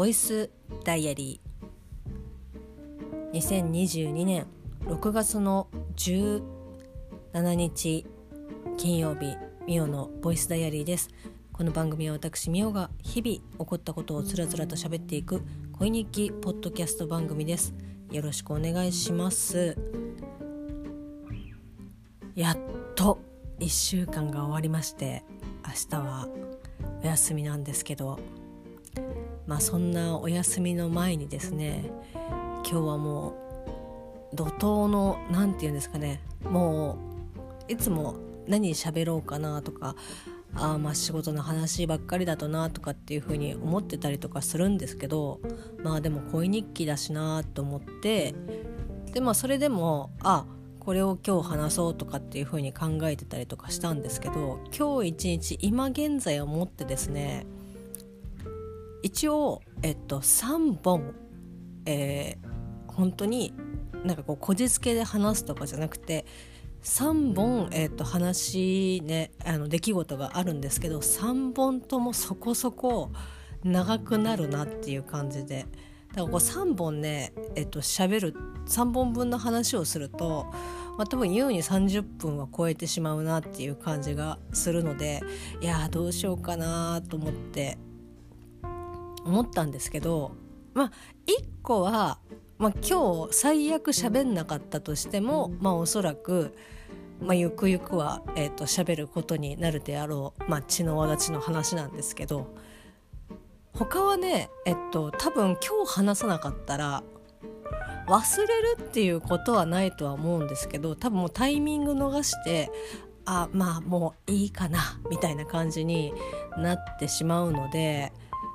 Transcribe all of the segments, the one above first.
ボイスダイアリー。2022年6月の17日金曜日ミオのボイスダイアリーです。この番組は私ミオが日々起こったことをつらつらと喋っていく恋日記ポッドキャスト番組です。よろしくお願いします。やっと1週間が終わりまして明日はお休みなんですけどまあそんなお休みの前にですね今日はもう怒涛の何て言うんですかねもういつも何喋ろうかなとかあまあ仕事の話ばっかりだとなとかっていう風に思ってたりとかするんですけどまあでも恋日記だしなと思ってでまあそれでもあこれを今日話そうとかっていう風に考えてたりとかしたんですけど今日一日今現在をもってですね一応、えっと、3本、えー、本当になんかこうこじつけで話すとかじゃなくて3本、えー、と話ねあの出来事があるんですけど3本ともそこそこ長くなるなっていう感じで。だからこう3本ねえっ、ー、と喋る3本分の話をすると、まあ、多分優に30分は超えてしまうなっていう感じがするのでいやどうしようかなと思って思ったんですけどまあ1個は、まあ、今日最悪喋んなかったとしてもまあおそらく、まあ、ゆくゆくは、えーと、喋ることになるであろう、まあ、血の輪立ちの話なんですけど他はねえっと多分今日話さなかったら忘れるっていうことはないとは思うんですけど多分もうタイミング逃してあまあもういいかなみたいな感じになってしまうので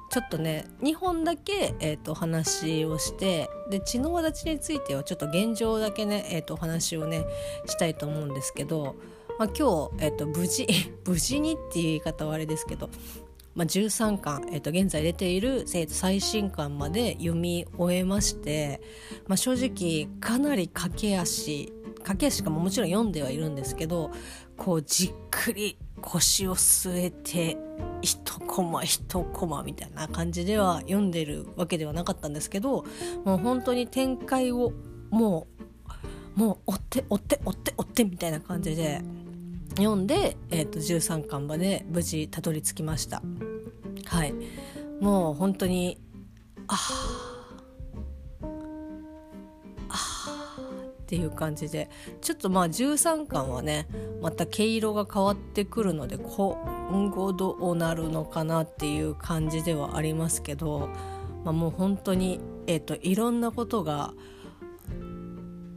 ちょっとね2本だけ、えーと、お話をしてで血の輪立ちについてはちょっと現状だけね、えーと、お話をねしたいと思うんですけど、まあ、今日、えーと、無事 無事にっていう言い方はあれですけど、まあ、13巻、えー、と現在出ている、えー、と最新巻まで読み終えまして、まあ、正直かなり駆け足駆け足かももちろん読んではいるんですけどこうじっくり腰を据えて一コマ一コマみたいな感じでは読んでるわけではなかったんですけどもう本当に展開をもうもう追って追って追って追ってみたいな感じで読んで、えーと、13巻まで無事たどり着きました。はい。もう本当にああっていう感じでちょっとまあ13巻はねまた毛色が変わってくるので今後どうなるのかなっていう感じではありますけど、まあ、もう本当に、えーと、いろんなことが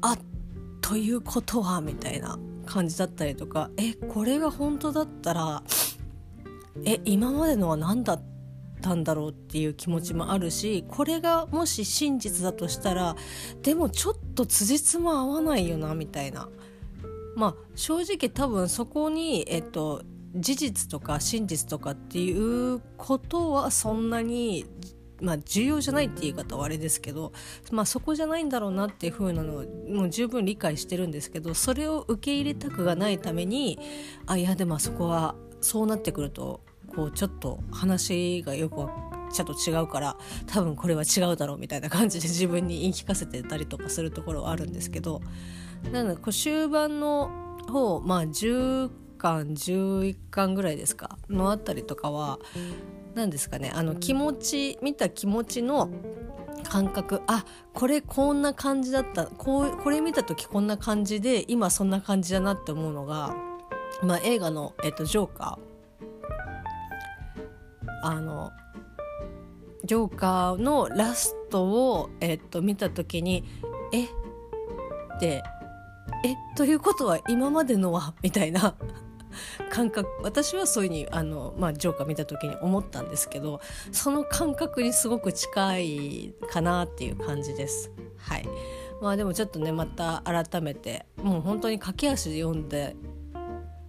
あということはみたいな感じだったりとかえこれが本当だったらえ今までのは何だった？たんだろうっていう気持ちもあるしこれがもし真実だとしたらでもちょっと辻褄合わないよなみたいな。まあ正直多分そこにえっと事実とか真実とかっていうことはそんなにまあ重要じゃないって言い方はあれですけど、まあ、そこじゃないんだろうなっていう風なのをもう十分理解してるんですけどそれを受け入れたくがないためにあいやでもそこはそうなってくるとこうちょっと話がよくちょっと違うから多分これは違うだろうみたいな感じで 自分に言い聞かせてたりとかするところはあるんですけどなのでこう終盤の方まあ10巻11巻ぐらいですかのあたりとかは何ですかねあの気持ち見た気持ちの感覚あこれこんな感じだったこうこれ見た時こんな感じで今そんな感じだなって思うのが、まあ、映画の、えっと、ジョーカー。あのジョーカーのラストを、えっと、見た時に「え？ってえ？ということは今までのは?」みたいな 感覚私はそういうふうにあの、まあ、ジョーカー見た時に思ったんですけどその感覚にすごく近いかなっていう感じです。はいまあ、でもちょっとねまた改めてもう本当に駆け足で読んで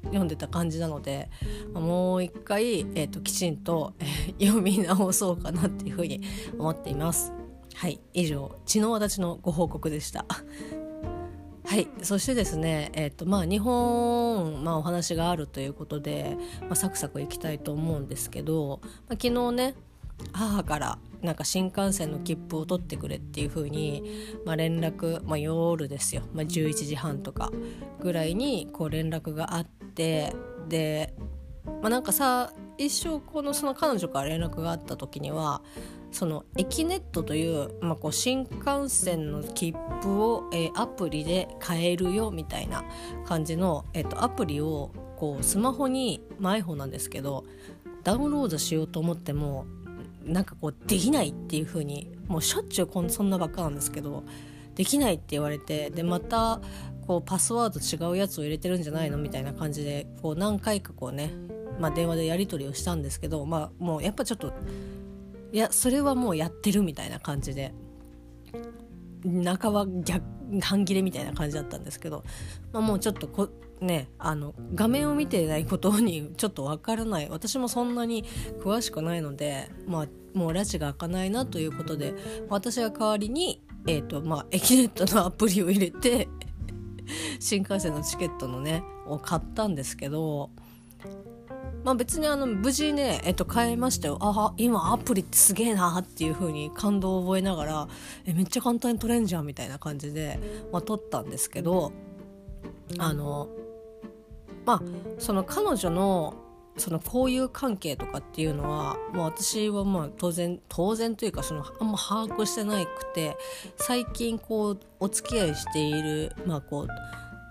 読んでた感じなのでもう一回、えーと、きちんと、読み直そうかなっていうふうに思っています。はい以上血の輪立のご報告でした。はいそしてですね、えーとまあ、日本、まあ、お話があるということで、まあ、サクサクいきたいと思うんですけど、まあ、昨日ね母からなんか新幹線の切符を取ってくれっていう風に、まあ、連絡、まあ、夜ですよ、まあ、11時半とかぐらいにこう連絡があってで、まあ、なんかさ一生このその彼女から連絡があった時にはそのエキネットという,、まあ、こう新幹線の切符を、えー、アプリで買えるよみたいな感じの、えーと、アプリをこうスマホに、まあ、iPhone なんですけどダウンロードしようと思ってもなんかこうできないっていう風にもうしょっちゅうこんそんなばっかなんですけどできないって言われてでまたこうパスワード違うやつを入れてるんじゃないのみたいな感じでこう何回かこうね、まあ、電話でやり取りをしたんですけど、まあ、もうやっぱちょっといやそれはもうやってるみたいな感じで半ば逆半切れみたいな感じだったんですけど、まあ、もうちょっとこねあの画面を見てないことにちょっとわからない。私もそんなに詳しくないので、まあ、もう拉致が開かないなということで私が代わりに、えーとまあ、エキネットのアプリを入れて 新幹線のチケットのねを買ったんですけどまあ別にあの無事ね、えっと、変えましたよ。ああ今アプリってすげえなっていう風に感動を覚えながらえめっちゃ簡単に取れんじゃんみたいな感じで、まあ、取ったんですけどあのまあその彼女のその交友関係とかっていうのはもう私はまあ当然当然というかそのあんま把握してなくて最近こうお付き合いしているまあこう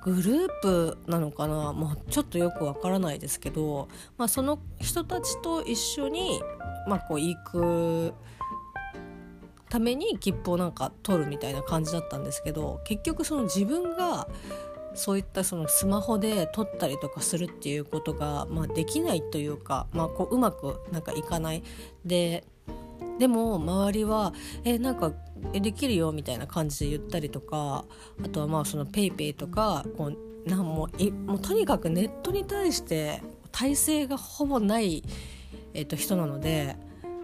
グループなのかな、まあ、ちょっとよくわからないですけど、まあ、その人たちと一緒に、まあ、こう行くために切符をなんか取るみたいな感じだったんですけど結局その自分がそういったそのスマホで撮ったりとかするっていうことが、まあ、できないというか、まあ、こううまくなんかいかない。ででも周りは「えなんかできるよ」みたいな感じで言ったりとかあとはまあその PayPay とかこうなんもいもうとにかくネットに対して体制がほぼない、えー、と人なので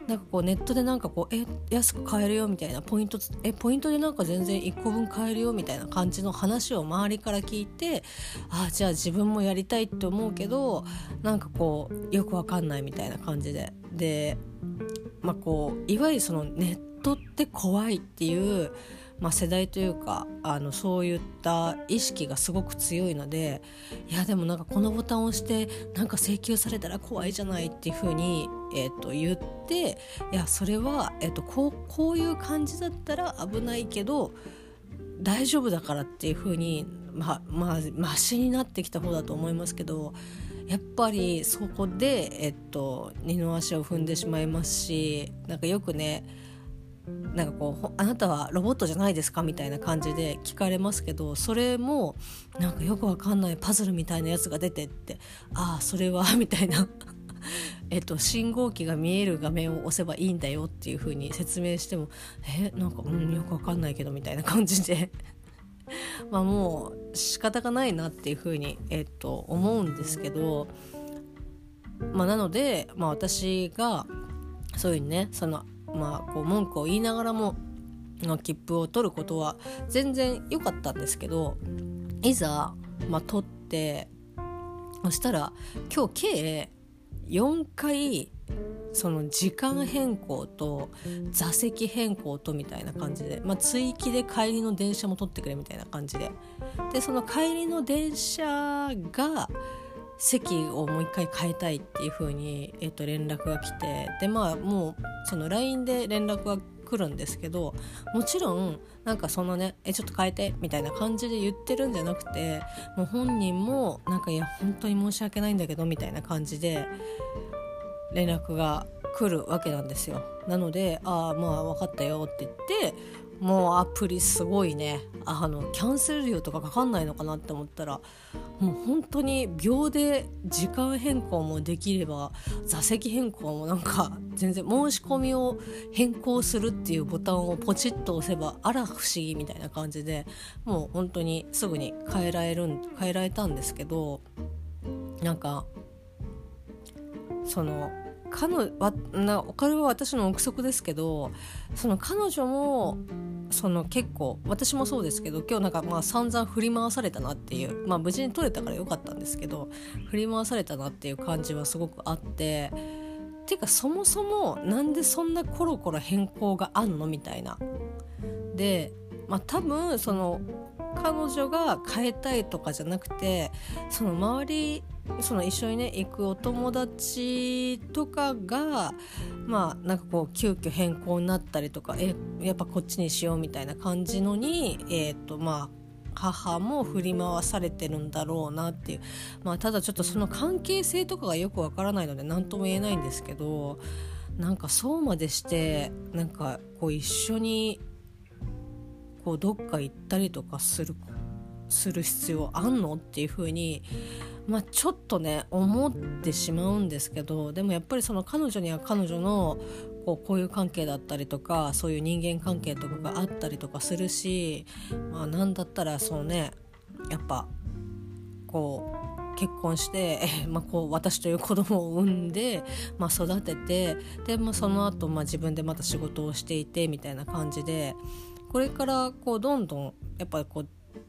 なんかこうネットでなんかこうえ安く買えるよみたいなポイントえポイントでなんか全然1個分買えるよみたいな感じの話を周りから聞いてあじゃあ自分もやりたいって思うけどなんかこうよくわかんないみたいな感じで。でまあこういわゆるそのネットって怖いっていうまあ、世代というかあのそういった意識がすごく強いのでいやでもなんかこのボタンを押してなんか請求されたら怖いじゃないっていうふうに、えー、と言っていやそれは、えー、とこうこういう感じだったら危ないけど大丈夫だからっていうふうにまあまあマシになってきた方だと思いますけどやっぱりそこで、えっと、二の足を踏んでしまいますしなんかよくねなんかこう「あなたはロボットじゃないですか?」みたいな感じで聞かれますけどそれもなんかよくわかんないパズルみたいなやつが出てって「ああそれは」みたいな えっと、信号機が見える画面を押せばいいんだよっていう風に説明しても「えなんかうんよくわかんないけど」みたいな感じで まあもう仕方がないなっていう風にえっと思うんですけど、まあ、なので、まあ、私がそういうねそのまあ、こう文句を言いながらも切符を取ることは全然良かったんですけどいざ、まあ、取ってそしたら今日計4回その時間変更と座席変更とみたいな感じで、まあ、追記で帰りの電車も取ってくれみたいな感じで。でその帰りの電車が席をもう一回変えたいっていう風に、えー、と連絡が来てでまあもうその LINE で連絡が来るんですけどもちろんなんかそのねえちょっと変えてみたいな感じで言ってるんじゃなくてもう本人もなんかいや本当に申し訳ないんだけどみたいな感じで連絡が来るわけなんですよ。なので「ああまあ分かったよ」って言ってもうアプリすごいね。あのキャンセル料とかかかんないのかなって思ったらもう本当に秒で時間変更もできれば座席変更もなんか全然申し込みを変更するっていうボタンをポチッと押せばあら不思議みたいな感じでもう本当にすぐに変えられる変えられたんですけどなんかその彼女はなこれは私の憶測ですけどその彼女もその結構私もそうですけど今日なんかまあ散々振り回されたなっていうまあ無事に取れたからよかったんですけど振り回されたなっていう感じはすごくあってていうかそもそもなんでそんなコロコロ変更があんのみたいな。で、まあ、多分その彼女が変えたいとかじゃなくてその周りその一緒にね行くお友達とかがまあなんかこう急遽変更になったりとかえやっぱこっちにしようみたいな感じのにえっ、ー、とまあ母も振り回されてるんだろうなっていう。まあただちょっとその関係性とかがよくわからないので何とも言えないんですけどなんかそうまでしてなんかこう一緒にこうどっか行ったりとかするする必要あんのっていう風にまあちょっとね思ってしまうんですけどでもやっぱりその彼女には彼女のこう交友関係だったりとかそういう人間関係とかがあったりとかするしまあ何だったらそのねやっぱこう結婚して、まあ、こう私という子供を産んで、まあ、育ててで、まあ、その後、まあ自分でまた仕事をしていてみたいな感じでこれからこうどんどんやっぱりこう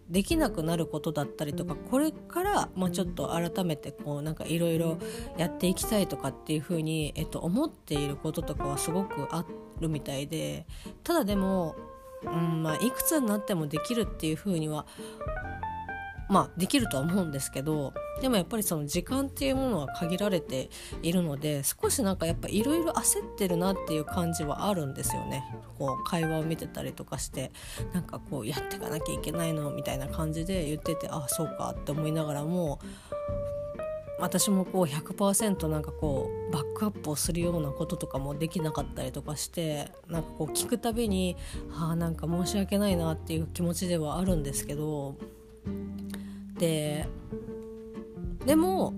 できなくなることだったりとかこれから、まあ、ちょっと改めてこうなんかいろいろやっていきたいとかっていうふうに、えっと、思っていることとかはすごくあるみたいでただでも、うんまあ、いくつになってもできるっていうふうにはまあできるとは思うんですけどでもやっぱりその時間っていうものは限られているので少しなんかやっぱいろいろ焦ってるなっていう感じはあるんですよね。こう会話を見てたりとかしてなんかこうやっていかなきゃいけないのみたいな感じで言っててあそうかって思いながらも私もこう100%なんかこうバックアップをするようなこととかもできなかったりとかしてなんかこう聞くたびにああなんか申し訳ないなっていう気持ちではあるんですけどででも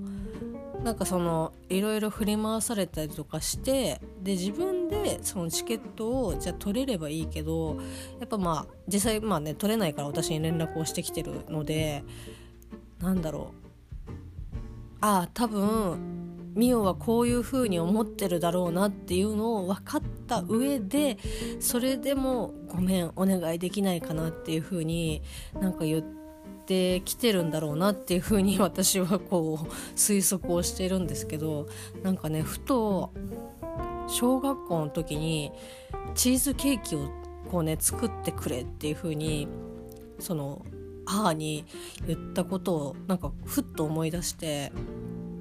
なんかそのいろいろ振り回されたりとかしてで自分でそのチケットをじゃあ取れればいいけどやっぱまあ実際まあね取れないから私に連絡をしてきてるのでなんだろうああ多分ミオはこういう風に思ってるだろうなっていうのを分かった上でそれでもごめんお願いできないかなっていう風になんか言って。ってきてるんだろうなっていうふうに 私はこう推測をしているんですけどなんかねふと小学校の時にチーズケーキをこうね作ってくれっていうふうにその母に言ったことをなんかふっと思い出して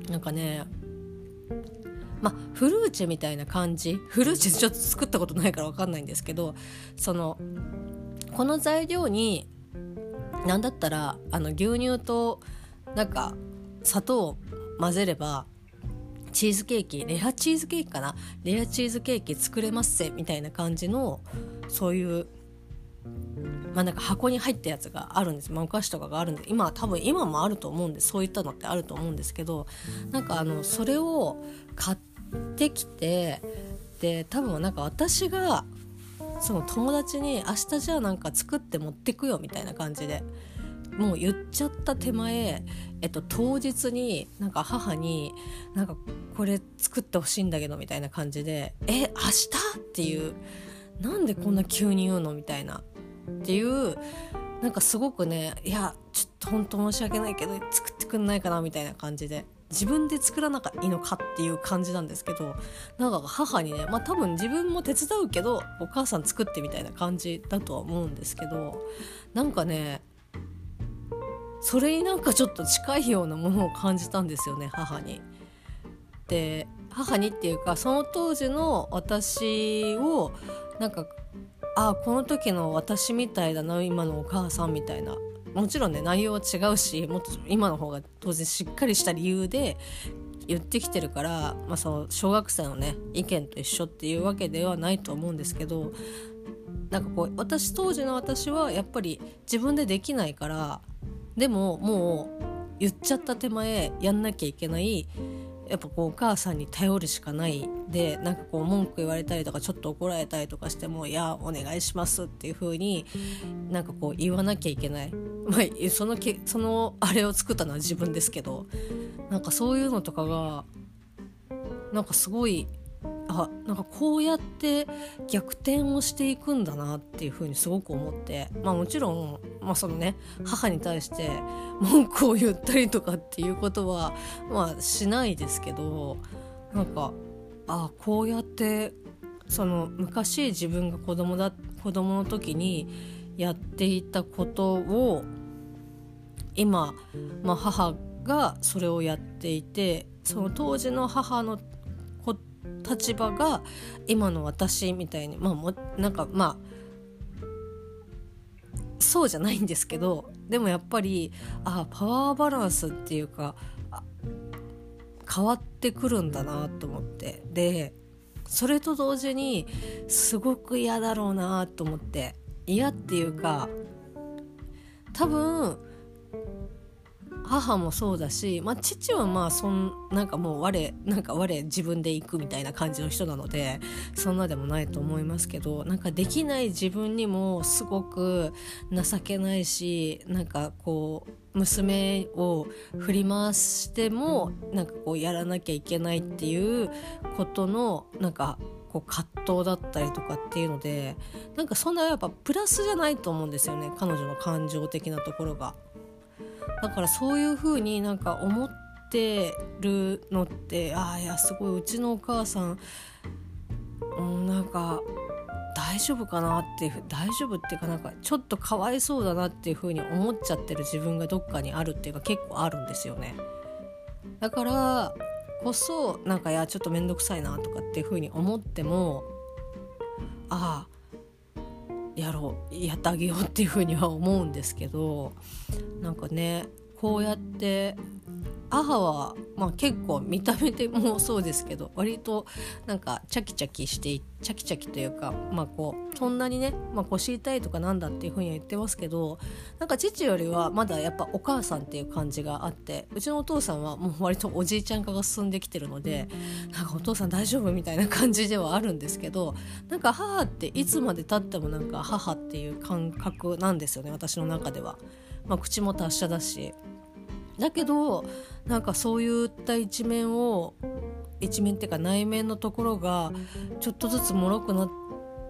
なんかねまあフルーチェみたいな感じフルーチェちょっと作ったことないから分かんないんですけどそのこの材料になんだったらあの牛乳となんか砂糖を混ぜればチーズケーキレアチーズケーキかな？レアチーズケーキ作れますせみたいな感じのそういうまあなんか箱に入ったやつがあるんです、まあ、お菓子とかがあるんで今は多分今もあると思うんでそういったのってあると思うんですけどなんかあのそれを買ってきてで多分なんか私がその友達に「明日じゃあなんか作って持ってくよ」みたいな感じでもう言っちゃった手前、えっと、当日になんか母に「なんかこれ作ってほしいんだけど」みたいな感じで「え明日?」っていう「なんでこんな急に言うの?」みたいなっていうなんかすごくねいやちょっと本当申し訳ないけど作ってくんないかなみたいな感じで自分で作らなきゃいいのかっていう感じなんですけどなんか母にねまあ多分自分も手伝うけどお母さん作ってみたいな感じだとは思うんですけどなんかねそれになんかちょっと近いようなものを感じたんですよね母に。で母にっていうかその当時の私をなんかああこの時の私みたいだな今のお母さんみたいなもちろんね内容は違うしもっと今の方が当然しっかりした理由で言ってきてるから、まあ、その小学生のね意見と一緒っていうわけではないと思うんですけどなんかこう私当時の私はやっぱり自分でできないからでももう言っちゃった手前やんなきゃいけないやっぱこうお母さんに頼るしかないでなんかこう文句言われたりとかちょっと怒られたりとかしても「いやお願いします」っていう風になんかこう言わなきゃいけない。まあそのけそのあれを作ったのは自分ですけどなんかそういうのとかがなんかすごいあなんかこうやって逆転をしていくんだなっていうふうにすごく思ってまあもちろん、まあ、そのね母に対して文句を言ったりとかっていうことはまあしないですけどなんかあこうやってその昔自分が子供だ子供の時にやっていたことを今、まあ、母がそれをやっていてその当時の母の立場が今の私みたいにまあもなんかまあそうじゃないんですけどでもやっぱりあパワーバランスっていうか変わってくるんだなと思って。でそれと同時にすごく嫌だろうなと思って。嫌っていうか多分母もそうだし、まあ、父はまあそんなんかもう我なんか我自分で行くみたいな感じの人なのでそんなでもないと思いますけどなんかできない自分にもすごく情けないしなんかこう娘を振り回してもなんかこうやらなきゃいけないっていうことのなんかこう葛藤だったりとかっていうのでなんかそんなやっぱプラスじゃないと思うんですよね彼女の感情的なところが。だからそういう風になんか思ってるのってああいやすごいうちのお母さん、うん、なんか大丈夫かなっていう大丈夫っていうかなんかちょっとかわいそうだなっていう風に思っちゃってる自分がどっかにあるっていうか結構あるんですよね。だからこそなんかいやちょっと面倒くさいなとかっていう風に思ってもああやろうやってあげようっていうふうには思うんですけどなんかねこうやって母は、まあ、結構見た目でもそうですけど割となんかチャキチャキしてチャキチャキというか、まあ、こうそんなにね、まあ、腰痛いとかなんだっていうふうには言ってますけどなんか父よりはまだやっぱお母さんっていう感じがあってうちのお父さんはもう割とおじいちゃん化が進んできてるのでなんかお父さん大丈夫みたいな感じではあるんですけどなんか母っていつまでたってもなんか母っていう感覚なんですよね私の中では。まあ、口も達者だしだけどなんかそういった一面を一面っていうか内面のところがちょっとずつ脆くなっ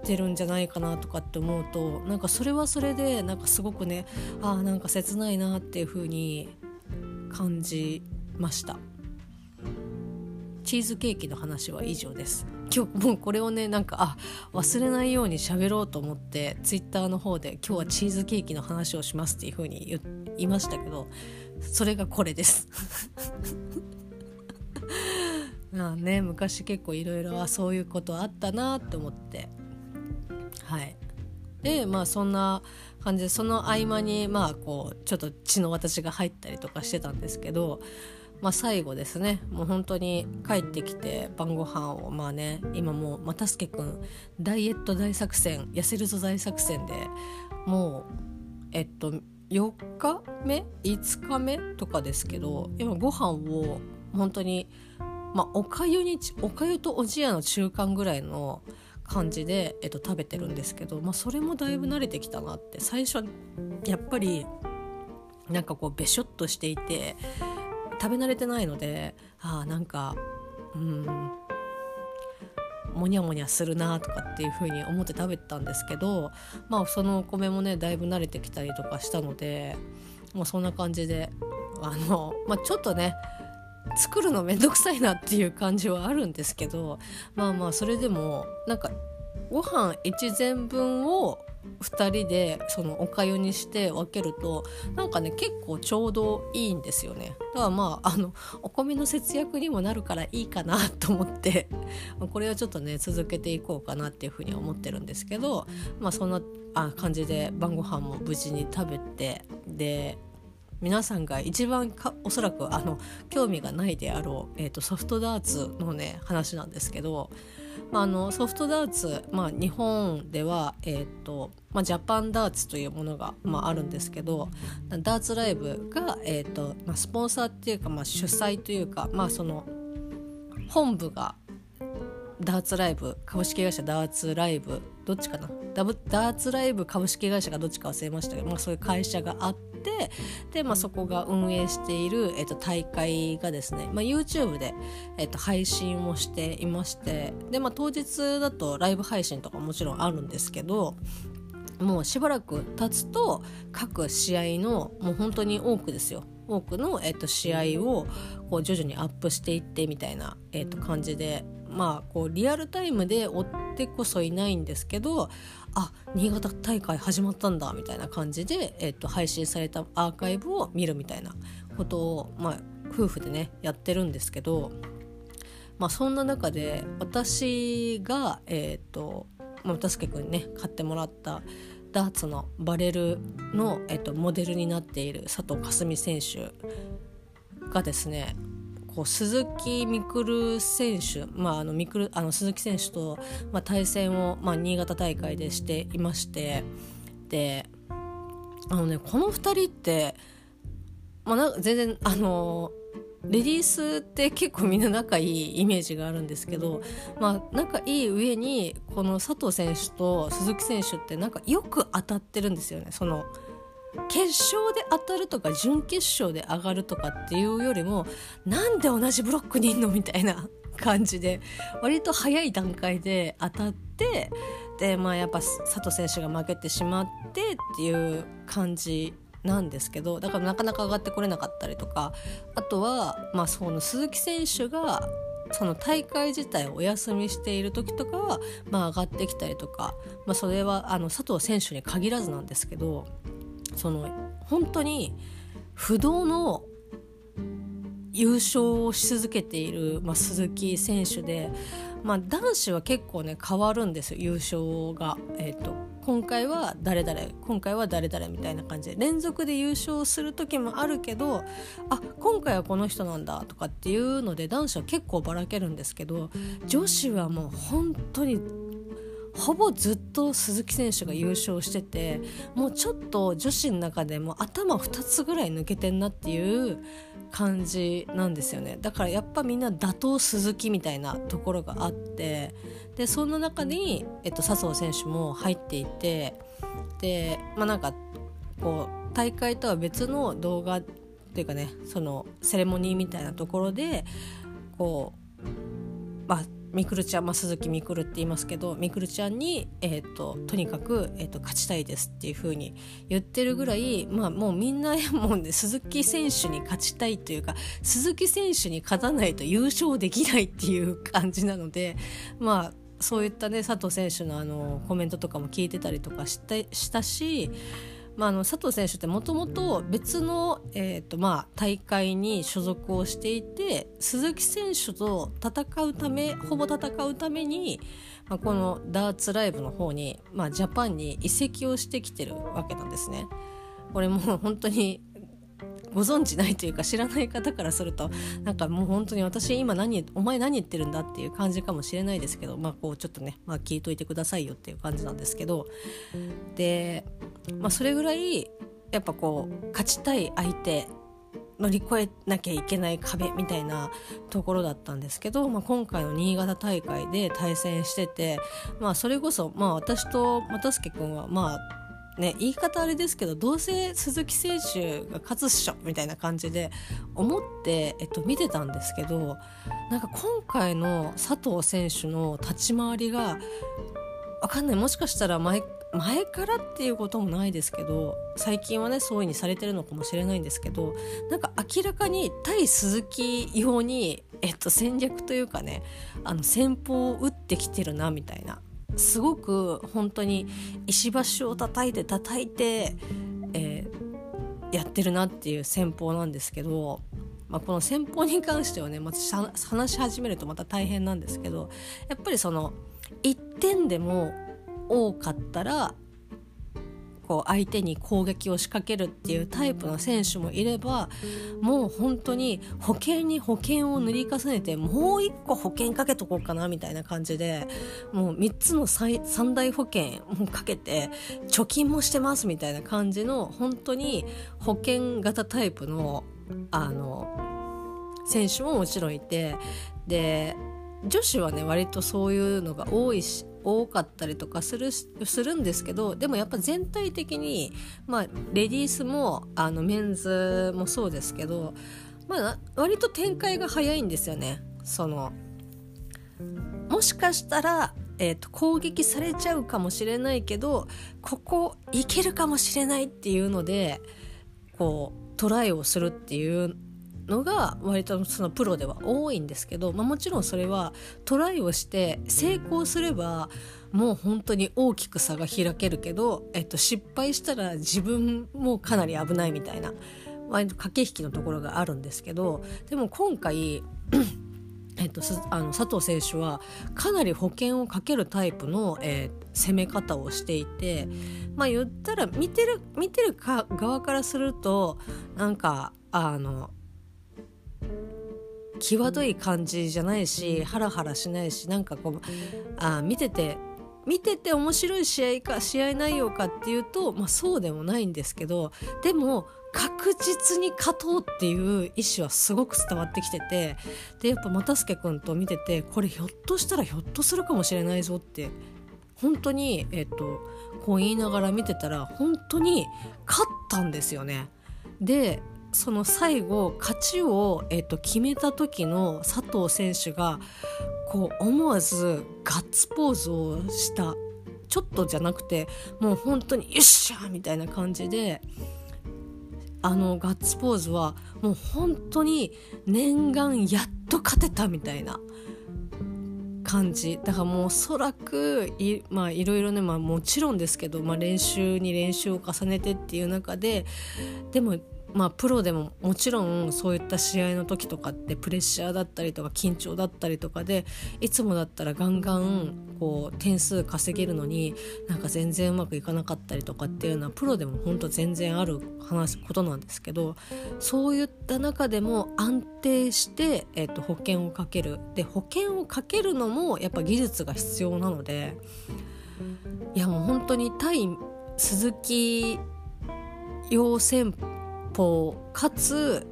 てるんじゃないかなとかって思うとなんかそれはそれでなんかすごくねああなんか切ないなっていう風に感じました。チーズケーキの話は以上です。今日もうこれをねなんかあ忘れないように喋ろうと思ってツイッターの方で今日はチーズケーキの話をしますっていう風に言いましたけどそれがこれです。まあね昔結構いろいろそういうことあったなって思って。はい。でまあそんな感じでその合間にまあこうちょっと血の私が入ったりとかしてたんですけどまあ、最後ですね。もう本当に帰ってきて晩ご飯をまあね今もう又助君ダイエット大作戦痩せるぞ大作戦でもうえっと4日目？5日目とかですけど今ご飯を本当にまあおかゆにおかゆとおじやの中間ぐらいの感じで、えっと、食べてるんですけど、まあ、それもだいぶ慣れてきたなって。最初やっぱりなんかこうべしょっとしていて食べ慣れてないのでああなんかうんモニャモニャするなとかっていう風に思って食べてたんですけどまあそのお米もねだいぶ慣れてきたりとかしたのでもうそんな感じであの、まあ、ちょっとね作るのめんどくさいなっていう感じはあるんですけどまあまあそれでもなんかご飯1膳分を2人でそのおかゆにして分けるとなんかね結構ちょうどいいんですよね。だからまああのお米の節約にもなるからいいかなと思って これはちょっとね続けていこうかなっていうふうに思ってるんですけどまあそんなあ感じで晩ご飯も無事に食べてで皆さんが一番かおそらくあの興味がないであろう、えーと、ソフトダーツのね話なんですけどまあ、あのソフトダーツ、まあ、日本では、えーとまあ、ジャパンダーツというものが、まあ、あるんですけどダーツライブが、えーとまあ、スポンサーっていうか、まあ、主催というか、まあ、その本部がダーツライブ株式会社ダーツライブどっちかな？ダブダーツライブ株式会社がどっちか忘れましたけど、まあ、そういう会社があってで、まあ、そこが運営している、えっと、大会がですね、まあ、YouTube で、えっと、配信をしていましてで、まあ、当日だとライブ配信とかもちろんあるんですけどもうしばらく経つと各試合のもう本当に多くですよ。多くの、えっと、試合をこう徐々にアップしていってみたいな、えっと、感じでまあこうリアルタイムで追ってこそいないんですけどあ新潟大会始まったんだみたいな感じで、えっと、配信されたアーカイブを見るみたいなことを、まあ、夫婦でねやってるんですけど、まあ、そんな中で私が、えっとまあ、助君にね買ってもらったダーツのバレルの、えっと、モデルになっている佐藤香澄選手がですねこう鈴木みくる選手、まあ、あのみくるあの鈴木選手と、まあ、対戦を、まあ、新潟大会でしていましてであのねこの2人って、まあ、な全然あのレディースって結構みんな仲いいイメージがあるんですけど、まあ、仲いい上にこの佐藤選手と鈴木選手ってなんかよく当たってるんですよね。その決勝で当たるとか準決勝で上がるとかっていうよりもなんで同じブロックにいんのみたいな 感じで割と早い段階で当たってでまあやっぱ佐藤選手が負けてしまってっていう感じなんですけどだからなかなか上がってこれなかったりとかあとは、まあ、その鈴木選手がその大会自体をお休みしている時とかは、まあ、上がってきたりとか、まあ、それはあの佐藤選手に限らずなんですけどその本当に不動の優勝をし続けている、まあ、鈴木選手で、まあ、男子は結構ね変わるんですよ優勝が。えーと、今回は誰々今回は誰々みたいな感じで連続で優勝する時もあるけどあ今回はこの人なんだとかっていうので男子は結構ばらけるんですけど女子はもう本当にほぼずっと鈴木選手が優勝しててもうちょっと女子の中でも頭2つぐらい抜けてんなっていう感じなんですよね。だからやっぱみんな打倒鈴木みたいなところがあってでその中に、えっと、笹生選手も入っていてでまあなんかこう大会とは別の動画っていうかねそのセレモニーみたいなところでこうまあみくるちゃん、まあ、鈴木みくるって言いますけどみくるちゃんに、えーと、とにかく、えーと、勝ちたいですっていう風に言ってるぐらい、まあ、もうみんなもう、ね、鈴木選手に勝ちたいというか鈴木選手に勝たないと優勝できないっていう感じなのでまあそういったね佐藤選手のあのコメントとかも聞いてたりとかしたしたしまあ、あの佐藤選手ってもともと別の、えーとまあ、大会に所属をしていて鈴木選手と戦うためほぼ戦うために、まあ、このダーツライブの方に、まあ、ジャパンに移籍をしてきてるわけなんですね。これもう本当にご存知ないというか知らない方からするとなんかもう本当に私今何お前何言ってるんだっていう感じかもしれないですけどまあこうちょっとね、まあ、聞いといてくださいよっていう感じなんですけどで、まあ、それぐらいやっぱこう勝ちたい相手乗り越えなきゃいけない壁みたいなところだったんですけど、まあ、今回の新潟大会で対戦してて、まあ、それこそ、まあ、私と又助君はまあね、言い方あれですけどどうせ鈴木選手が勝つっしょみたいな感じで思って、えっと、見てたんですけどなんか今回の佐藤選手の立ち回りが分かんない。もしかしたら前前からっていうこともないですけど最近はねそういう風にされてるのかもしれないんですけどなんか明らかに対鈴木用に、えっと、戦略というかねあの戦法を打ってきてるなみたいなすごく本当に石橋を叩いて叩いて、えー、やってるなっていう戦法なんですけど、まあ、この戦法に関してはねまた話し始めるとまた大変なんですけどやっぱりその1点でも多かったらこう相手に攻撃を仕掛けるっていうタイプの選手もいればもう本当に保険に保険を塗り重ねてもう一個保険かけとこうかなみたいな感じでもう3つの三大保険をかけて貯金もしてますみたいな感じの本当に保険型タイプのあの選手ももちろんいてで女子はね割とそういうのが多いし多かったりとかするするんですけどでもやっぱ全体的に、まあ、レディースもあのメンズもそうですけど、まあ、割と展開が早いんですよね。そのもしかしたら、えーと、攻撃されちゃうかもしれないけどここいけるかもしれないっていうのでこうトライをするっていうのが割とそのプロでは多いんですけど、まあ、もちろんそれはトライをして成功すればもう本当に大きく差が開けるけど、えっと、失敗したら自分もかなり危ないみたいな割と駆け引きのところがあるんですけどでも今回 えっと、あの佐藤選手はかなり保険をかけるタイプの、えー、攻め方をしていてまあ言ったら見てる見てるか側からするとなんかあの際どい感じじゃないしハラハラしないしなんかこうあ見てて見てて面白い試合か試合内容かっていうと、まあ、そうでもないんですけどでも確実に勝とうっていう意思はすごく伝わってきててでやっぱ又助君と見ててこれひょっとしたらひょっとするかもしれないぞって本当にえっとこう言いながら見てたら本当に勝ったんですよね。でその最後勝ちを、えっと、決めた時の佐藤選手がこう思わずガッツポーズをしたちょっとじゃなくてもう本当に「よっしゃ!」みたいな感じであのガッツポーズはもう本当に念願やっと勝てたみたいな感じだからもうおそらくい,、まあ、いろいろね、まあ、もちろんですけど、まあ、練習に練習を重ねてっていう中ででもまあプロでももちろんそういった試合の時とかってプレッシャーだったりとか緊張だったりとかでいつもだったらガンガンこう点数稼げるのになんか全然うまくいかなかったりとかっていうのはプロでも本当全然ある話ことなんですけどそういった中でも安定して、えー、と保険をかけるで保険をかけるのもやっぱ技術が必要なのでいやもう本当に対鈴木陽先歩かつ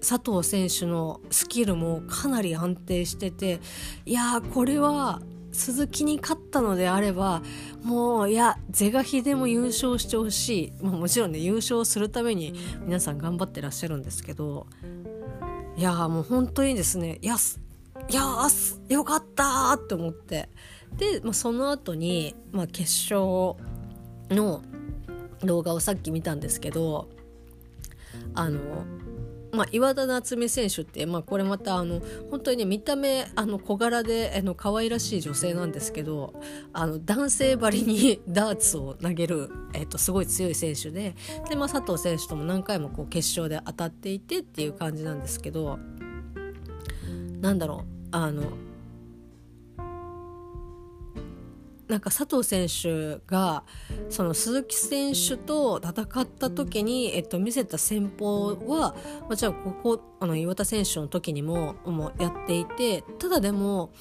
佐藤選手のスキルもかなり安定してていやこれは鈴木に勝ったのであればもういや是が非でも優勝してほしい、まあ、もちろんね優勝するために皆さん頑張ってらっしゃるんですけどいやもう本当にですねいやいやよかったって思って。で、まあ、その後に、まあ、決勝の動画をさっき見たんですけどあのまあ、岩田夏美選手って、まあ、これまたあの本当にね見た目あの小柄であの可愛らしい女性なんですけどあの男性ばりに ダーツを投げる、えっと、すごい強い選手でで、まあ、佐藤選手とも何回もこう決勝で当たっていてっていう感じなんですけどなんだろうあのなんか佐藤選手がその鈴木選手と戦った時に、えっと、見せた戦法はもちろんここあの岩田選手の時にももうやっていてただでも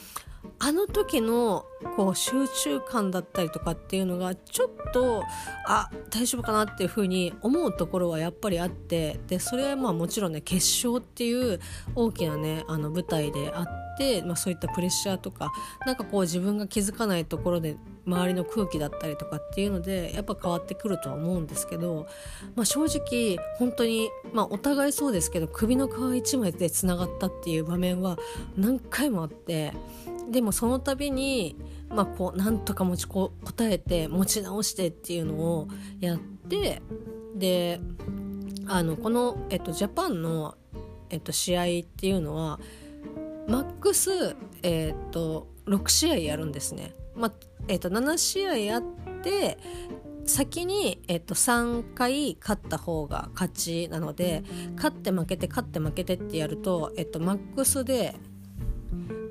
あの時のこう集中感だったりとかっていうのがちょっとあ大丈夫かなっていうふうに思うところはやっぱりあってでそれはまあもちろんね決勝っていう大きなねあの舞台であって、まあ、そういったプレッシャーとかなんかこう自分が気づかないところで周りの空気だったりとかっていうのでやっぱ変わってくるとは思うんですけど、まあ、正直本当に、まあ、お互いそうですけど首の皮一枚でつながったっていう場面は何回もあってでもその度に、まあ、こうなんとか持ちこ答えて持ち直してっていうのをやってであのこの、えっと、ジャパンの、えっと、試合っていうのはマックス、えっと、6試合やるんですね。まあえー、と7試合やって先に、えー、と3回勝った方が勝ちなので勝って負けて勝って負けてってやると、えー、とマックスで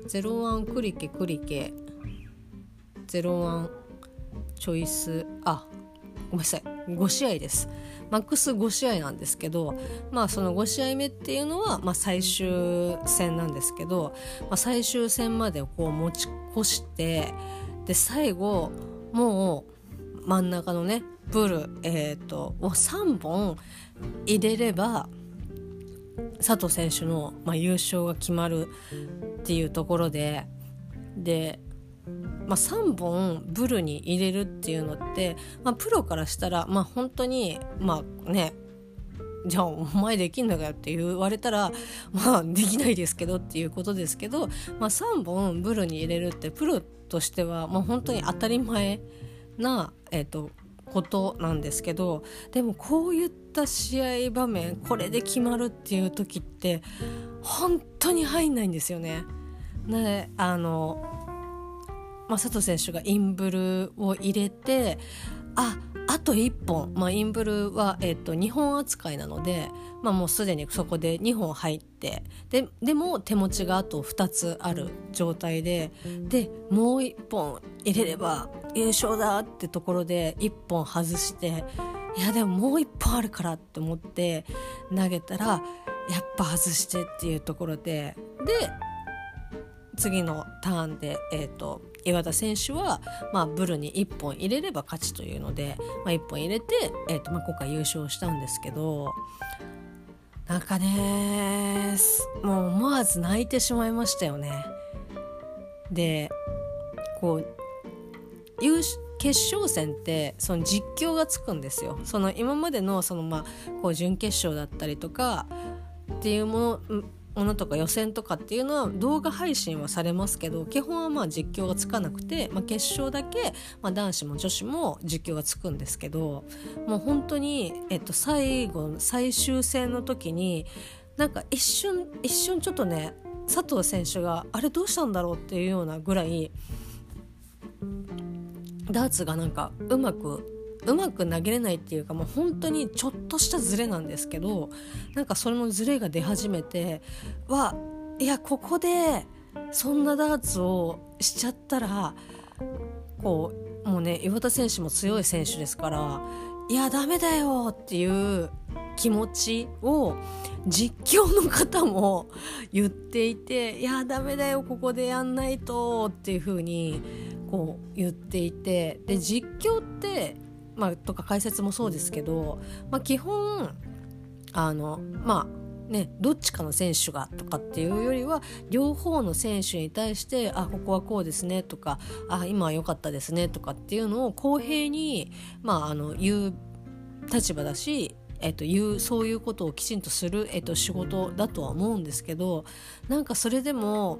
01クリケクリケ。01チョイス。あごめんなさい。5試合です。マックス5試合なんですけどまあその5試合目っていうのは、まあ、最終戦なんですけど、まあ、最終戦までこう持ち越してで最後もう真ん中のねブル、えーと、を3本入れれば佐藤選手の、まあ、優勝が決まるっていうところでで、まあ、3本ブルに入れるっていうのって、まあ、プロからしたら、まあ、本当にまあねじゃあお前できんのかよって言われたらまあできないですけどっていうことですけど、まあ、3本ブルに入れるってプロとしては、まあ、本当に当たり前な、えーと、ことなんですけどでもこういった試合場面これで決まるっていう時って本当に入んないんですよね。であの、まあ、佐藤選手がインブルを入れてああと1本、まあ、インブルは、えーと、2本扱いなので、まあ、もうすでにそこで2本入って。ででも手持ちがあと2つある状態ででもう1本入れれば優勝だってところで1本外していやでももう1本あるからって思って投げたらやっぱ外してっていうところで。で次のターンで、えーと、岩田選手は、まあ、ブルに1本入れれば勝ちというので、まあ、1本入れて、えーとまあ、今回優勝したんですけどなんかねもう思わず泣いてしまいましたよね。でこう優決勝戦ってその実況がつくんですよ。その今までのそのまあこう準決勝だったりとかっていうものものとか予選とかっていうのは動画配信はされますけど基本はまあ実況がつかなくて、まあ、決勝だけ、まあ、男子も女子も実況がつくんですけどもう本当に、えっと、最後最終戦の時になんか一瞬一瞬ちょっとね佐藤選手があれどうしたんだろうっていうようなぐらいダーツがなんかうまくうまく投げれないっていうかもう本当にちょっとしたズレなんですけどなんかそれのズレが出始めてはいやここでそんなダーツをしちゃったらこうもうね岩田選手も強い選手ですからいやダメだよっていう気持ちを実況の方も 言っていていやダメだよここでやんないとっていう風にこう言っていてで実況ってまあ、とか解説もそうですけど、まあ、基本あのまあね、どっちかの選手がとかっていうよりは両方の選手に対してあここはこうですねとかあ今は良かったですねとかっていうのを公平に、まあ、あの言う立場だし、えっと、言うそういうことをきちんとする、えっと、仕事だとは思うんですけどなんかそれでも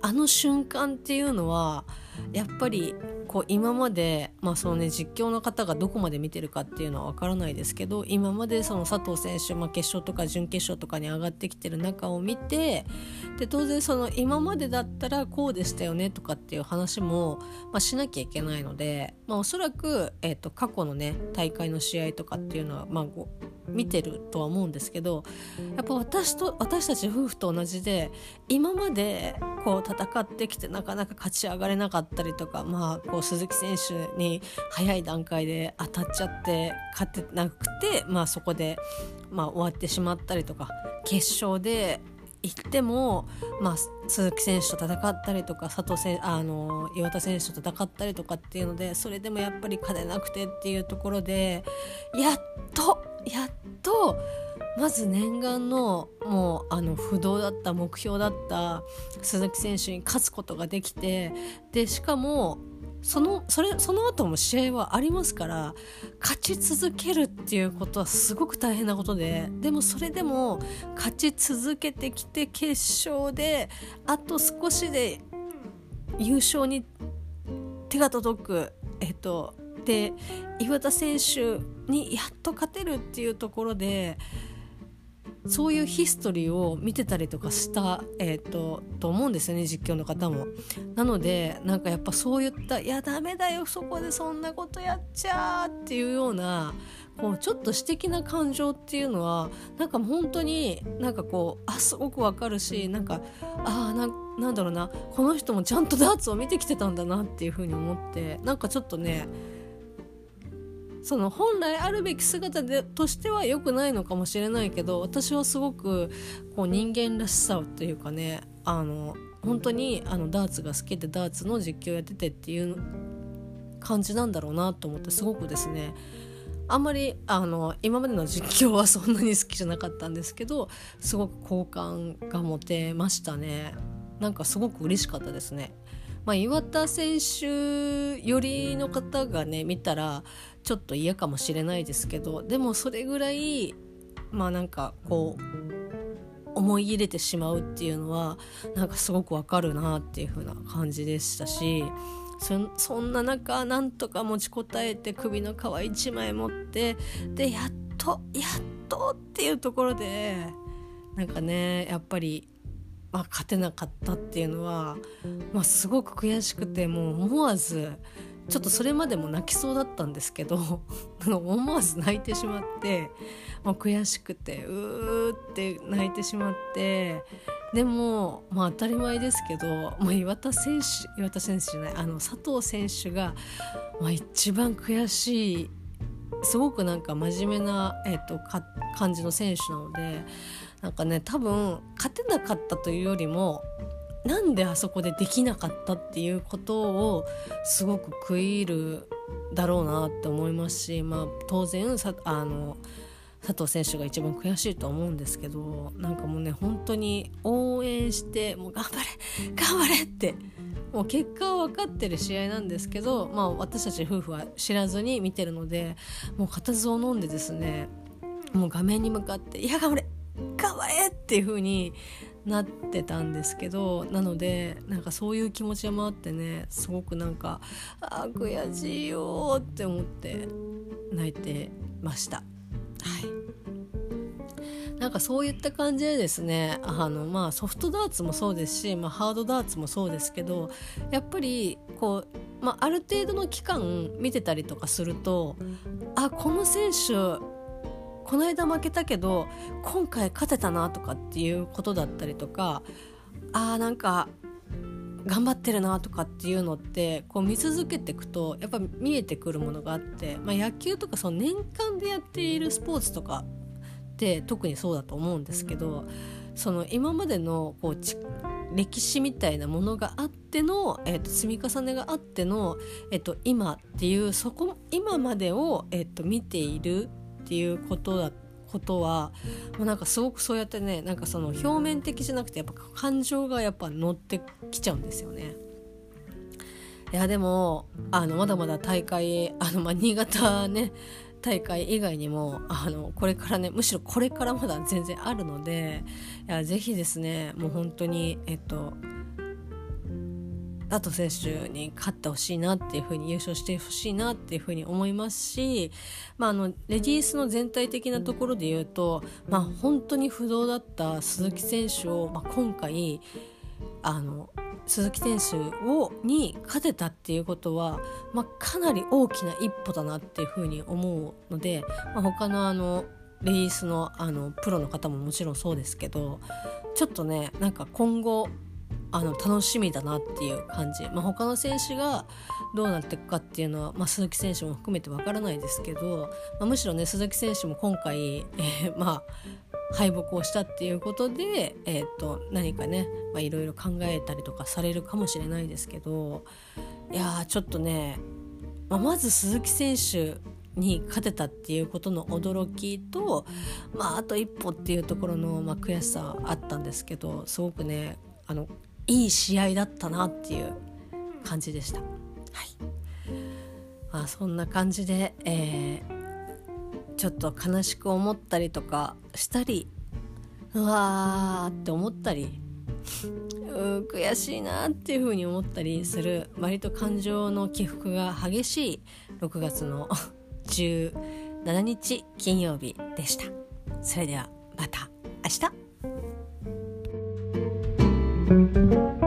あの瞬間っていうのはやっぱりこう今まで、まあそのね、実況の方がどこまで見てるかっていうのは分からないですけど今までその佐藤選手、まあ、決勝とか準決勝とかに上がってきてる中を見てで当然その今までだったらこうでしたよねとかっていう話も、まあ、しなきゃいけないので、まあ、おそらく、えーと、過去のね大会の試合とかっていうのは、まあ、見てるとは思うんですけどやっぱ私と私たち夫婦と同じで今までこう戦ってきてなかなか勝ち上がれなかったったりとか、まあ、こう鈴木選手に早い段階で当たっちゃって勝てなくて、まあ、そこで、まあ、終わってしまったりとか決勝で行っても、まあ、鈴木選手と戦ったりとか佐藤選あの岩田選手と戦ったりとかっていうのでそれでもやっぱり勝てなくてっていうところでやっとやっとまず念願のもうあの不動だった目標だった鈴木選手に勝つことができてでしかもそのそれその後も試合はありますから勝ち続けるっていうことはすごく大変なことででもそれでも勝ち続けてきて決勝であと少しで優勝に手が届く、えっと、で岩田選手にやっと勝てるっていうところでそういうヒストリーを見てたりとかした、えーと、と思うんですよね実況の方も。なのでなんかやっぱそういった「いやダメだよそこでそんなことやっちゃ」っていうようなこうちょっと私的な感情っていうのはなんか本当になんかこうあすごくわかるしなんかああなんだろうなこの人もちゃんとダーツを見てきてたんだなっていうふうに思ってなんかちょっとねその本来あるべき姿でとしては良くないのかもしれないけど私はすごくこう人間らしさというかねあの本当にあのダーツが好きでダーツの実況やっててっていう感じなんだろうなと思ってすごくですねあんまりあの今までの実況はそんなに好きじゃなかったんですけどすごく好感が持てましたねなんかすごく嬉しかったですね。まあ、岩田選手寄りの方がね見たらちょっと嫌かもしれないですけどでもそれぐらいまあなんかこう思い入れてしまうっていうのはなんかすごくわかるなっていう風な感じでしたしそんな中なんとか持ちこたえて首の皮一枚持ってでやっとやっとっていうところでなんかねやっぱり、まあ、勝てなかったっていうのは、まあ、すごく悔しくてもう思わずちょっとそれまでも泣きそうだったんですけど 思わず泣いてしまってもう悔しくてうーって泣いてしまってでも、まあ、当たり前ですけど、まあ、岩田選手岩田選手じゃないあの佐藤選手が、まあ、一番悔しいすごくなんか真面目な、えーと、感じの選手なのでなんかね多分勝てなかったというよりもなんであそこでできなかったっていうことをすごく悔い入るだろうなって思いますし、まあ、当然さあの佐藤選手が一番悔しいと思うんですけどなんかもうね本当に応援してもう頑張れ 頑張れってもう結果は分かってる試合なんですけど、まあ、私たち夫婦は知らずに見てるのでもう固唾を飲んでですねもう画面に向かって「いや頑張れ頑張れ!」っていう風になってたんですけどなのでなんかそういう気持ちもあってねすごくなんか「あ悔しいよ」って思って泣いてました。はいなんかそういった感じでですねあの、まあ、ソフトダーツもそうですし、まあ、ハードダーツもそうですけどやっぱりこう、まあ、ある程度の期間見てたりとかするとあこの選手この間負けたけど今回勝てたなとかっていうことだったりとかあーなんか頑張ってるなとかっていうのってこう見続けていくとやっぱ見えてくるものがあって、まあ、野球とかその年間でやっているスポーツとかって特にそうだと思うんですけどその今までのこう歴史みたいなものがあっての、えー、と積み重ねがあっての、えー、と今っていうそこ今までを、えー、と見ているっていうことだことはもうなんかすごくそうやってねなんかその表面的じゃなくてやっぱ感情がやっぱ乗ってきちゃうんですよね。いやでもあのまだまだ大会あの、まあ、新潟ね大会以外にもあのこれからねむしろこれからまだ全然あるのでいやぜひですねもう本当にえっとラト選手に勝ってほしいなっていうふうに優勝してほしいなっていうふうに思いますし、まあ、あのレディースの全体的なところで言うと、まあ、本当に不動だった鈴木選手を、まあ、今回あの鈴木選手をに勝てたっていうことは、まあ、かなり大きな一歩だなっていうふうに思うので、まあ、他のあのレディースのあのプロの方ももちろんそうですけどちょっとねなんか今後あの楽しみだなっていう感じ、まあ、他の選手がどうなっていくかっていうのは、まあ、鈴木選手も含めてわからないですけど、まあ、むしろね鈴木選手も今回、えー、まあ敗北をしたっていうことで、えー、と何かねいろいろ考えたりとかされるかもしれないですけどいやちょっとね、まあ、まず鈴木選手に勝てたっていうことの驚きと、まあ、あと一歩っていうところの、まあ、悔しさあったんですけどすごくねあのいい試合だったなっていう感じでした。はいまあ、そんな感じで、えー、ちょっと悲しく思ったりとかしたりうわーって思ったりう悔しいなっていう風に思ったりする割と感情の起伏が激しい6月の 17日金曜日でした。それではまた明日 Thank you.